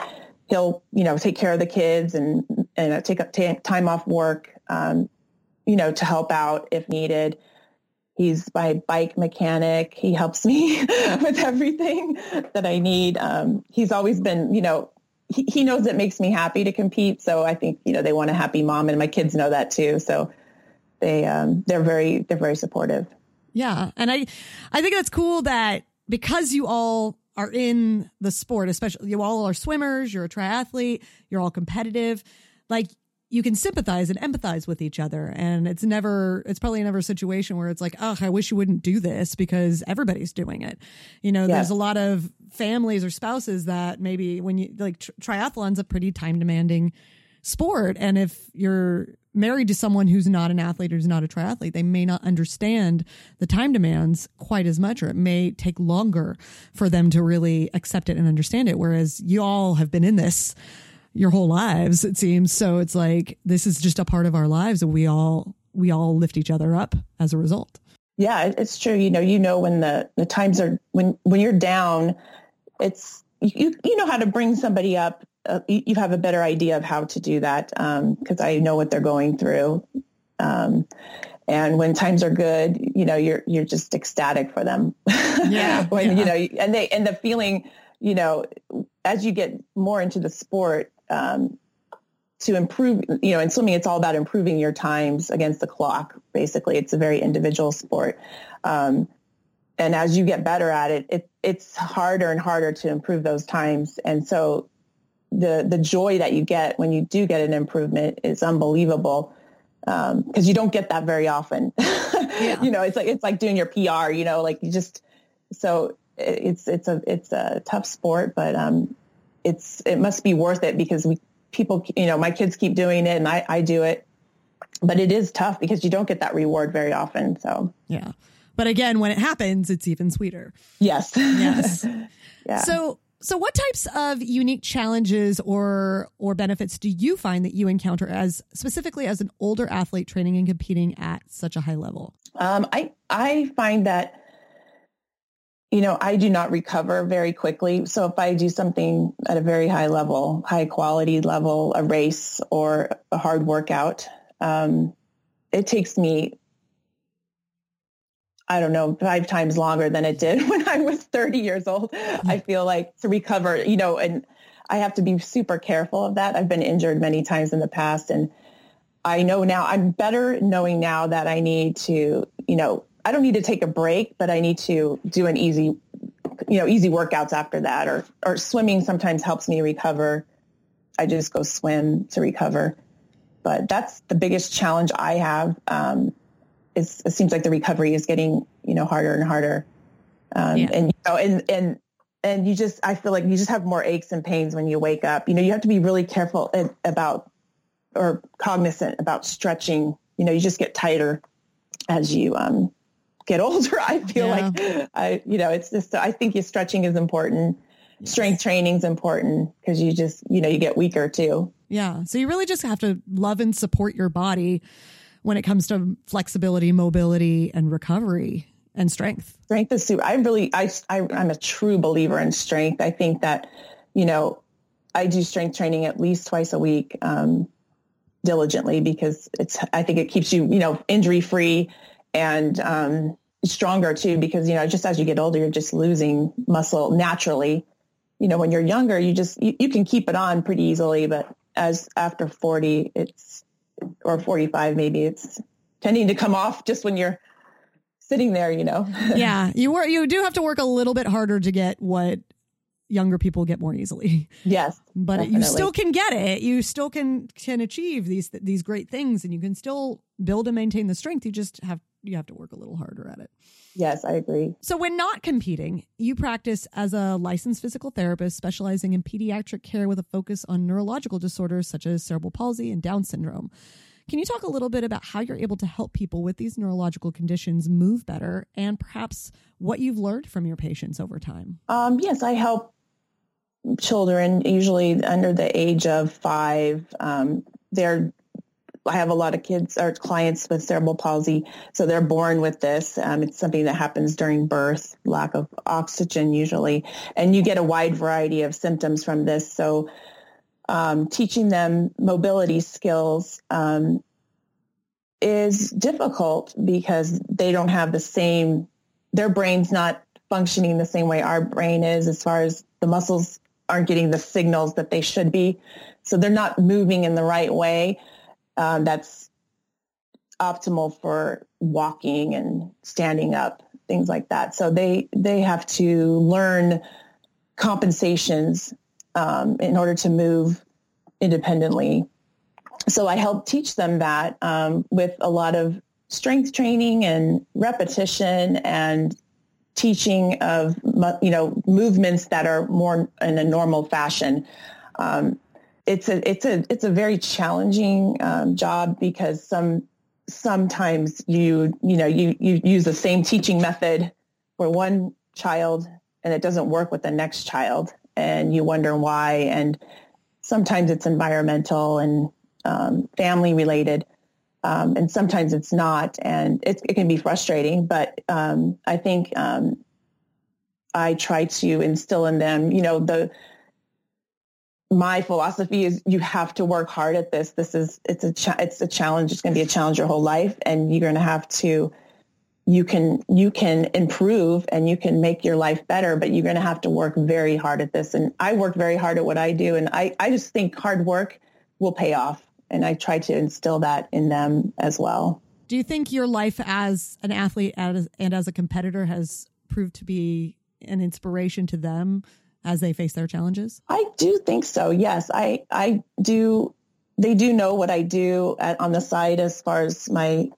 [SPEAKER 3] he'll you know take care of the kids and and take up t- time off work, um, you know, to help out if needed. He's my bike mechanic. He helps me with everything that I need. Um, he's always been, you know, he, he knows it makes me happy to compete. So I think, you know, they want a happy mom and my kids know that too. So they um, they're very they're very supportive.
[SPEAKER 1] Yeah, and I I think that's cool that because you all are in the sport, especially you all are swimmers, you're a triathlete, you're all competitive, like you can sympathize and empathize with each other. And it's never it's probably never a situation where it's like oh i wish you wouldn't do this because everybody's doing it. You know there's a lot of families or spouses that maybe when you like triathlon's a pretty time demanding sport and if you're married to someone who's not an athlete or is not a triathlete, they may not understand the time demands quite as much, or it may take longer for them to really accept it and understand it. Whereas you all have been in this your whole lives, it seems. So it's like this is just a part of our lives, and we all we all lift each other up as a result.
[SPEAKER 3] Yeah, it's true. You know, you know when the the times are when when you're down, it's you you know how to bring somebody up uh, you have a better idea of how to do that because um, I know what they're going through. Um, and when times are good, you know, you're you're just ecstatic for them.
[SPEAKER 1] Yeah.
[SPEAKER 3] when
[SPEAKER 1] yeah.
[SPEAKER 3] you know, and they and the feeling, you know, as you get more into the sport, um, to improve, you know, in swimming, it's all about improving your times against the clock. Basically, it's a very individual sport. Um, and as you get better at it, it, it's harder and harder to improve those times. And so the the joy that you get when you do get an improvement is unbelievable because um, you don't get that very often. yeah. You know, it's like it's like doing your PR. You know, like you just so it's it's a it's a tough sport, but um, it's it must be worth it because we people you know my kids keep doing it and I I do it, but it is tough because you don't get that reward very often. So
[SPEAKER 1] yeah, but again, when it happens, it's even sweeter.
[SPEAKER 3] Yes.
[SPEAKER 1] Yes. yeah. So so what types of unique challenges or or benefits do you find that you encounter as specifically as an older athlete training and competing at such a high level?
[SPEAKER 3] Um, I I find that you know I do not recover very quickly. So if I do something at a very high level, high quality level, a race or a hard workout, um, it takes me I don't know, five times longer than it did when I was 30 years old. I feel like to recover, you know, and I have to be super careful of that. I've been injured many times in the past and I know now I'm better knowing now that I need to, you know, I don't need to take a break, but I need to do an easy, you know, easy workouts after that or, or swimming sometimes helps me recover. I just go swim to recover. But that's the biggest challenge I have. Um, it seems like the recovery is getting, you know, harder and harder. Um, yeah. and, you know, and, and, and you just, I feel like you just have more aches and pains when you wake up. You know, you have to be really careful about or cognizant about stretching. You know, you just get tighter as you um, get older. I feel yeah. like I, you know, it's just, I think your stretching is important. Yes. Strength training is important because you just, you know, you get weaker too.
[SPEAKER 1] Yeah. So you really just have to love and support your body when it comes to flexibility, mobility, and recovery and strength.
[SPEAKER 3] Strength is super. I really, I, I, I'm a true believer in strength. I think that, you know, I do strength training at least twice a week um, diligently because it's. I think it keeps you, you know, injury free and um, stronger too. Because you know, just as you get older, you're just losing muscle naturally. You know, when you're younger, you just you, you can keep it on pretty easily, but as after 40, it's or 45 maybe, it's tending to come off just when you're sitting there, you know.
[SPEAKER 1] yeah, you were you do have to work a little bit harder to get what younger people get more easily.
[SPEAKER 3] Yes,
[SPEAKER 1] but definitely. you still can get it. You still can can achieve these these great things, and you can still build and maintain the strength. You just have you have to work a little harder at it.
[SPEAKER 3] Yes, I agree.
[SPEAKER 1] So, when not competing, you practice as a licensed physical therapist specializing in pediatric care with a focus on neurological disorders such as cerebral palsy and Down syndrome. Can you talk a little bit about how you're able to help people with these neurological conditions move better and perhaps what you've learned from your patients over time?
[SPEAKER 3] Um, yes, I help children, usually under the age of five. Um, they're I have a lot of kids or clients with cerebral palsy, so they're born with this. Um, it's something that happens during birth, lack of oxygen usually, and you get a wide variety of symptoms from this. So, um, teaching them mobility skills um, is difficult because they don't have the same. Their brain's not functioning the same way our brain is, as far as the muscles aren't getting the signals that they should be. So they're not moving in the right way. Um, that's optimal for walking and standing up, things like that. So they they have to learn compensations um, in order to move independently. So I help teach them that um, with a lot of strength training and repetition and teaching of you know movements that are more in a normal fashion. Um, it's a it's a it's a very challenging um, job because some sometimes you you know you you use the same teaching method for one child and it doesn't work with the next child and you wonder why and sometimes it's environmental and um, family related um, and sometimes it's not, and it, it can be frustrating. But um, I think um, I try to instill in them, you know, the my philosophy is you have to work hard at this. This is it's a cha- it's a challenge. It's going to be a challenge your whole life, and you're going to have to. You can you can improve and you can make your life better, but you're going to have to work very hard at this. And I work very hard at what I do, and I I just think hard work will pay off and I try to instill that in them as well.
[SPEAKER 1] Do you think your life as an athlete and as a competitor has proved to be an inspiration to them as they face their challenges?
[SPEAKER 3] I do think so. Yes, I I do. They do know what I do at, on the side as far as my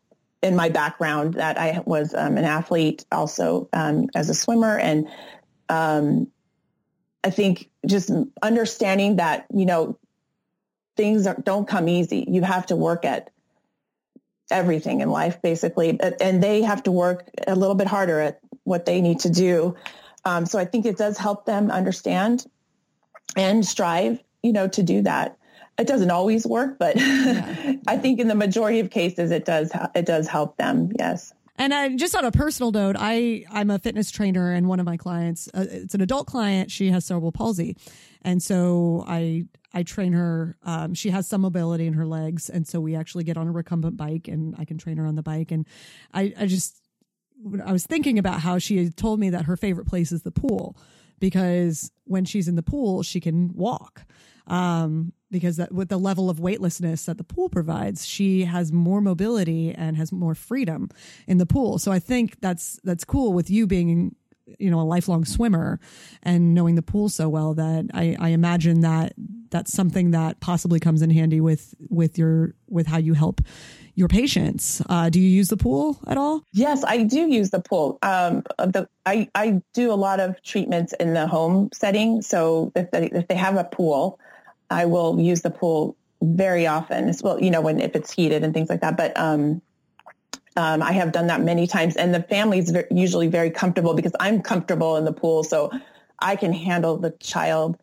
[SPEAKER 3] in my background that I was um, an athlete also um, as a swimmer and um, I think just understanding that you know things are, don't come easy. You have to work at everything in life, basically, and they have to work a little bit harder at what they need to do. Um, so I think it does help them understand and strive, you know, to do that. It doesn't always work, but yeah. I think in the majority of cases, it does. It does help them. Yes.
[SPEAKER 1] And uh, just on a personal note, I I'm a fitness trainer, and one of my clients, uh, it's an adult client. She has cerebral palsy, and so I I train her. Um, she has some mobility in her legs, and so we actually get on a recumbent bike, and I can train her on the bike. And I, I just, I was thinking about how she had told me that her favorite place is the pool because when she's in the pool, she can walk. Um, because that, with the level of weightlessness that the pool provides, she has more mobility and has more freedom in the pool. So I think that's that's cool with you being you know a lifelong swimmer and knowing the pool so well that I, I imagine that that's something that possibly comes in handy with with your with how you help your patients. Uh, do you use the pool at all?
[SPEAKER 3] Yes, I do use the pool. Um, the, I, I do a lot of treatments in the home setting. So if they, if they have a pool, I will use the pool very often well, you know, when if it's heated and things like that. But um, Um, I have done that many times, and the family is usually very comfortable because I'm comfortable in the pool, so I can handle the child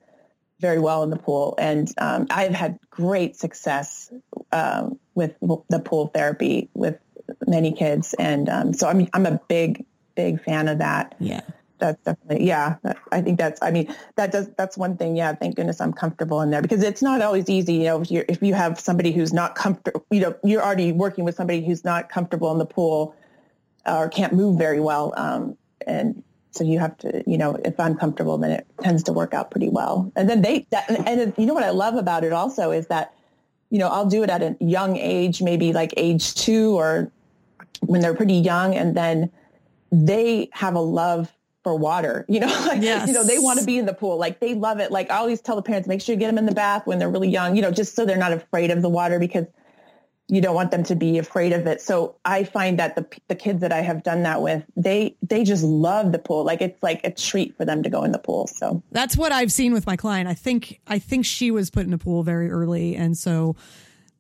[SPEAKER 3] very well in the pool. And um, I've had great success um, with the pool therapy with many kids, and um, so I'm I'm a big big fan of that.
[SPEAKER 1] Yeah
[SPEAKER 3] that's definitely yeah i think that's i mean that does that's one thing yeah thank goodness i'm comfortable in there because it's not always easy you know if you if you have somebody who's not comfortable you know you're already working with somebody who's not comfortable in the pool or can't move very well um, and so you have to you know if i'm comfortable then it tends to work out pretty well and then they that, and you know what i love about it also is that you know i'll do it at a young age maybe like age two or when they're pretty young and then they have a love for water, you know, like, yes. you know, they want to be in the pool. Like they love it. Like I always tell the parents, make sure you get them in the bath when they're really young, you know, just so they're not afraid of the water because you don't want them to be afraid of it. So I find that the, the kids that I have done that with, they, they just love the pool. Like it's like a treat for them to go in the pool. So
[SPEAKER 1] that's what I've seen with my client. I think, I think she was put in a pool very early. And so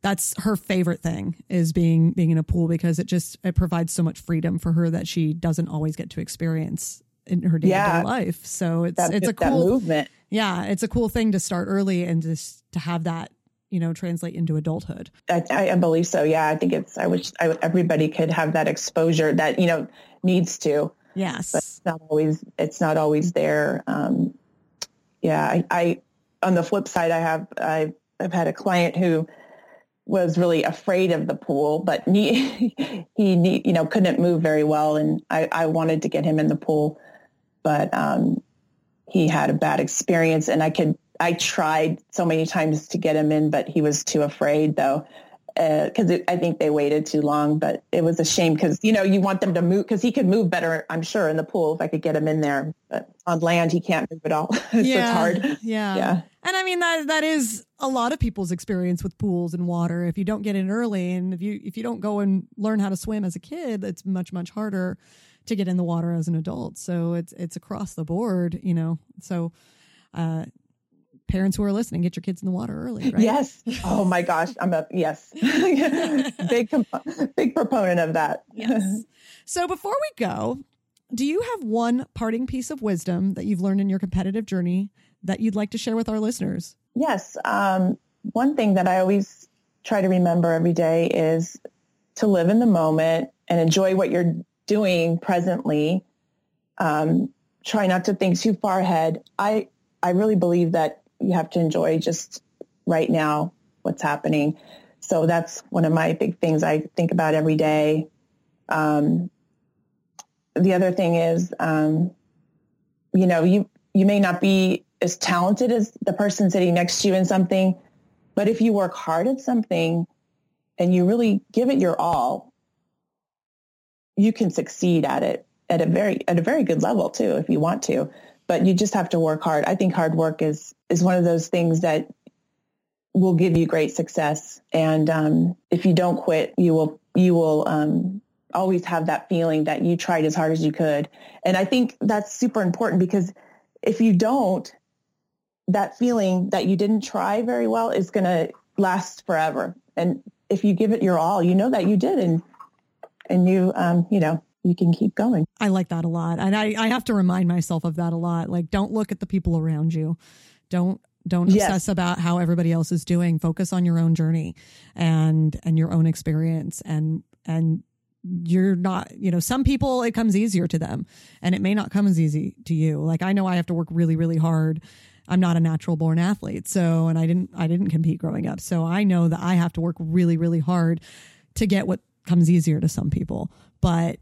[SPEAKER 1] that's her favorite thing is being, being in a pool because it just, it provides so much freedom for her that she doesn't always get to experience in her day to day life. So it's
[SPEAKER 3] that,
[SPEAKER 1] it's a cool
[SPEAKER 3] movement.
[SPEAKER 1] Yeah, it's a cool thing to start early and just to have that you know translate into adulthood.
[SPEAKER 3] I, I believe so. Yeah, I think it's. I wish I, everybody could have that exposure that you know needs to.
[SPEAKER 1] Yes,
[SPEAKER 3] but it's not always. It's not always there. Um, yeah, I, I. On the flip side, I have. I, I've had a client who was really afraid of the pool, but he, he, you know, couldn't move very well. And I, I wanted to get him in the pool but um, he had a bad experience and I could, I tried so many times to get him in, but he was too afraid though. Because uh, I think they waited too long, but it was a shame because you know you want them to move because he could move better, I'm sure, in the pool if I could get him in there. But on land, he can't move at all. so yeah, it's hard.
[SPEAKER 1] Yeah,
[SPEAKER 3] yeah.
[SPEAKER 1] And I mean that that is a lot of people's experience with pools and water. If you don't get in early, and if you if you don't go and learn how to swim as a kid, it's much much harder to get in the water as an adult. So it's it's across the board, you know. So uh parents who are listening, get your kids in the water early, right?
[SPEAKER 3] Yes. Oh my gosh, I'm a yes. big comp- big proponent of that.
[SPEAKER 1] yes. So before we go, do you have one parting piece of wisdom that you've learned in your competitive journey that you'd like to share with our listeners?
[SPEAKER 3] Yes. Um, one thing that I always try to remember every day is to live in the moment and enjoy what you're doing presently. Um, try not to think too far ahead. I I really believe that you have to enjoy just right now what's happening. So that's one of my big things I think about every day. Um, the other thing is, um, you know, you you may not be as talented as the person sitting next to you in something, but if you work hard at something and you really give it your all, you can succeed at it at a very at a very good level too if you want to but you just have to work hard. I think hard work is is one of those things that will give you great success. And um, if you don't quit you will you will um, always have that feeling that you tried as hard as you could. And i think that's super important because if you don't that feeling that you didn't try very well is going to last forever. And if you give it your all you know that you did. And and you, um, you know, you can keep going.
[SPEAKER 1] I like that a lot. And I, I have to remind myself of that a lot. Like, don't look at the people around you. Don't, don't yes. obsess about how everybody else is doing. Focus on your own journey and, and your own experience and, and you're not, you know, some people it comes easier to them and it may not come as easy to you. Like I know I have to work really, really hard. I'm not a natural born athlete. So, and I didn't, I didn't compete growing up. So I know that I have to work really, really hard to get what comes easier to some people, but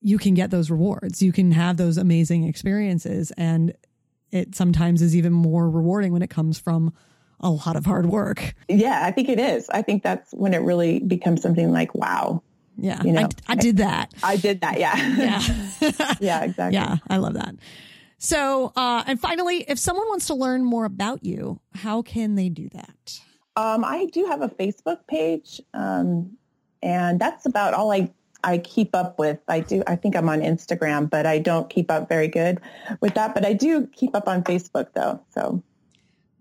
[SPEAKER 1] you can get those rewards. You can have those amazing experiences. And it sometimes is even more rewarding when it comes from a lot of hard work.
[SPEAKER 3] Yeah, I think it is. I think that's when it really becomes something like, wow.
[SPEAKER 1] Yeah, you know, I, I did that.
[SPEAKER 3] I did that. Yeah.
[SPEAKER 1] Yeah.
[SPEAKER 3] yeah, exactly.
[SPEAKER 1] Yeah, I love that. So, uh, and finally, if someone wants to learn more about you, how can they do that?
[SPEAKER 3] Um, I do have a Facebook page. Um, and that's about all I I keep up with. I do. I think I'm on Instagram, but I don't keep up very good with that. But I do keep up on Facebook though. So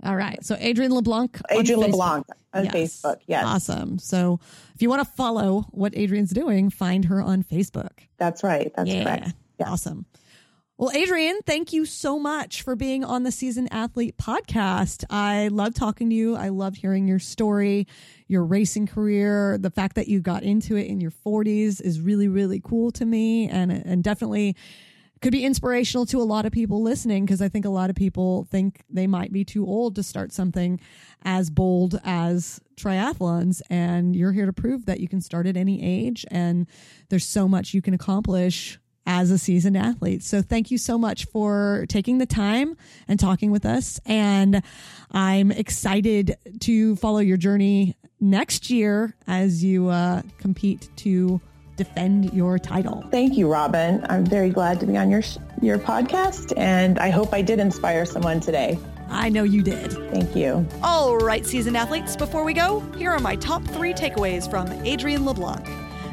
[SPEAKER 1] All right. So Adrienne LeBlanc.
[SPEAKER 3] Adrienne LeBlanc on yes. Facebook. Yes.
[SPEAKER 1] Awesome. So if you want to follow what Adrienne's doing, find her on Facebook.
[SPEAKER 3] That's right. That's yeah. correct.
[SPEAKER 1] Yeah. Awesome. Well, Adrienne, thank you so much for being on the Seasoned Athlete podcast. I love talking to you. I loved hearing your story, your racing career. The fact that you got into it in your 40s is really, really cool to me and, and definitely could be inspirational to a lot of people listening because I think a lot of people think they might be too old to start something as bold as triathlons. And you're here to prove that you can start at any age and there's so much you can accomplish as a seasoned athlete. So thank you so much for taking the time and talking with us. And I'm excited to follow your journey next year as you uh, compete to defend your title.
[SPEAKER 3] Thank you, Robin. I'm very glad to be on your your podcast, and I hope I did inspire someone today.
[SPEAKER 1] I know you did.
[SPEAKER 3] Thank you.
[SPEAKER 1] All right, seasoned athletes, before we go, here are my top three takeaways from Adrienne LeBlanc.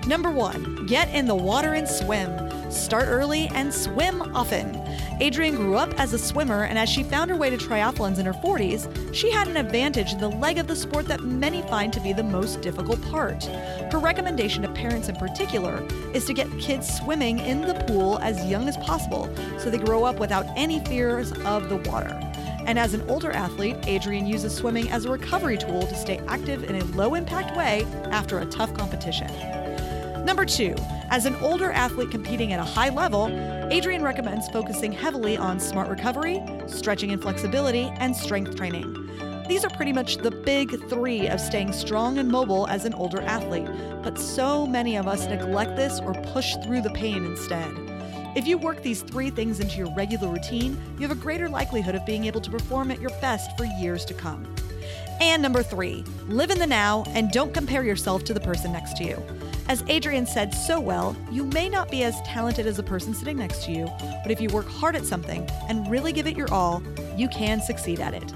[SPEAKER 1] Number one, get in the water and swim. Start early and swim often. Adrienne grew up as a swimmer, and as she found her way to triathlons in her 40s, she had an advantage in the leg of the sport that many find to be the most difficult part. Her recommendation to parents in particular is to get kids swimming in the pool as young as possible so they grow up without any fears of the water. And as an older athlete, Adrienne uses swimming as a recovery tool to stay active in a low impact way after a tough competition. Number two, as an older athlete competing at a high level, Adrienne recommends focusing heavily on smart recovery, stretching and flexibility, and strength training. These are pretty much the big three of staying strong and mobile as an older athlete, but so many of us neglect this or push through the pain instead. If you work these three things into your regular routine, you have a greater likelihood of being able to perform at your best for years to come. And number three, live in the now and don't compare yourself to the person next to you. As Adrienne said so well, you may not be as talented as the person sitting next to you, but if you work hard at something and really give it your all, you can succeed at it.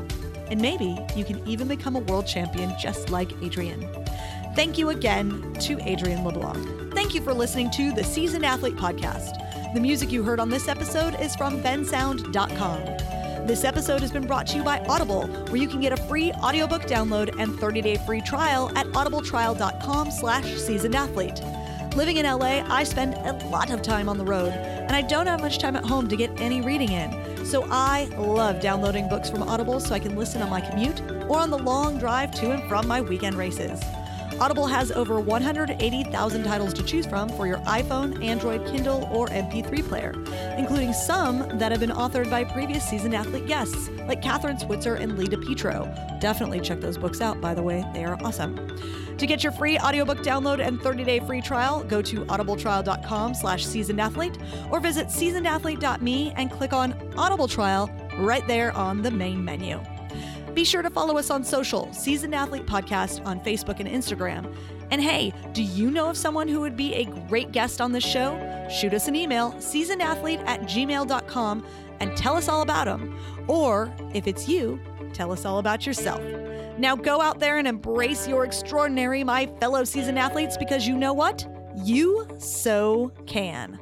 [SPEAKER 1] And maybe you can even become a world champion just like Adrienne. Thank you again to Adrienne LeBlanc. Thank you for listening to the Seasoned Athlete Podcast. The music you heard on this episode is from bensound.com. This episode has been brought to you by Audible, where you can get a free audiobook download and 30-day free trial at audibletrial.com slash seasonedathlete. Living in LA, I spend a lot of time on the road, and I don't have much time at home to get any reading in. So I love downloading books from Audible so I can listen on my commute or on the long drive to and from my weekend races. Audible has over 180,000 titles to choose from for your iPhone, Android, Kindle, or MP3 player, including some that have been authored by previous seasoned athlete guests like Kathrine Switzer and Lee DiPietro. Definitely check those books out, by the way, they are awesome. To get your free audiobook download and 30-day free trial, go to audibletrial.com slash seasonedathlete or visit seasonedathlete.me and click on Audible Trial right there on the main menu. Be sure to follow us on social, Seasoned Athlete Podcast on Facebook and Instagram. And hey, do you know of someone who would be a great guest on this show? Shoot us an email, seasonedathlete at gmail.com, and tell us all about them. Or if it's you, tell us all about yourself. Now go out there and embrace your extraordinary, my fellow seasoned athletes, because you know what? You so can.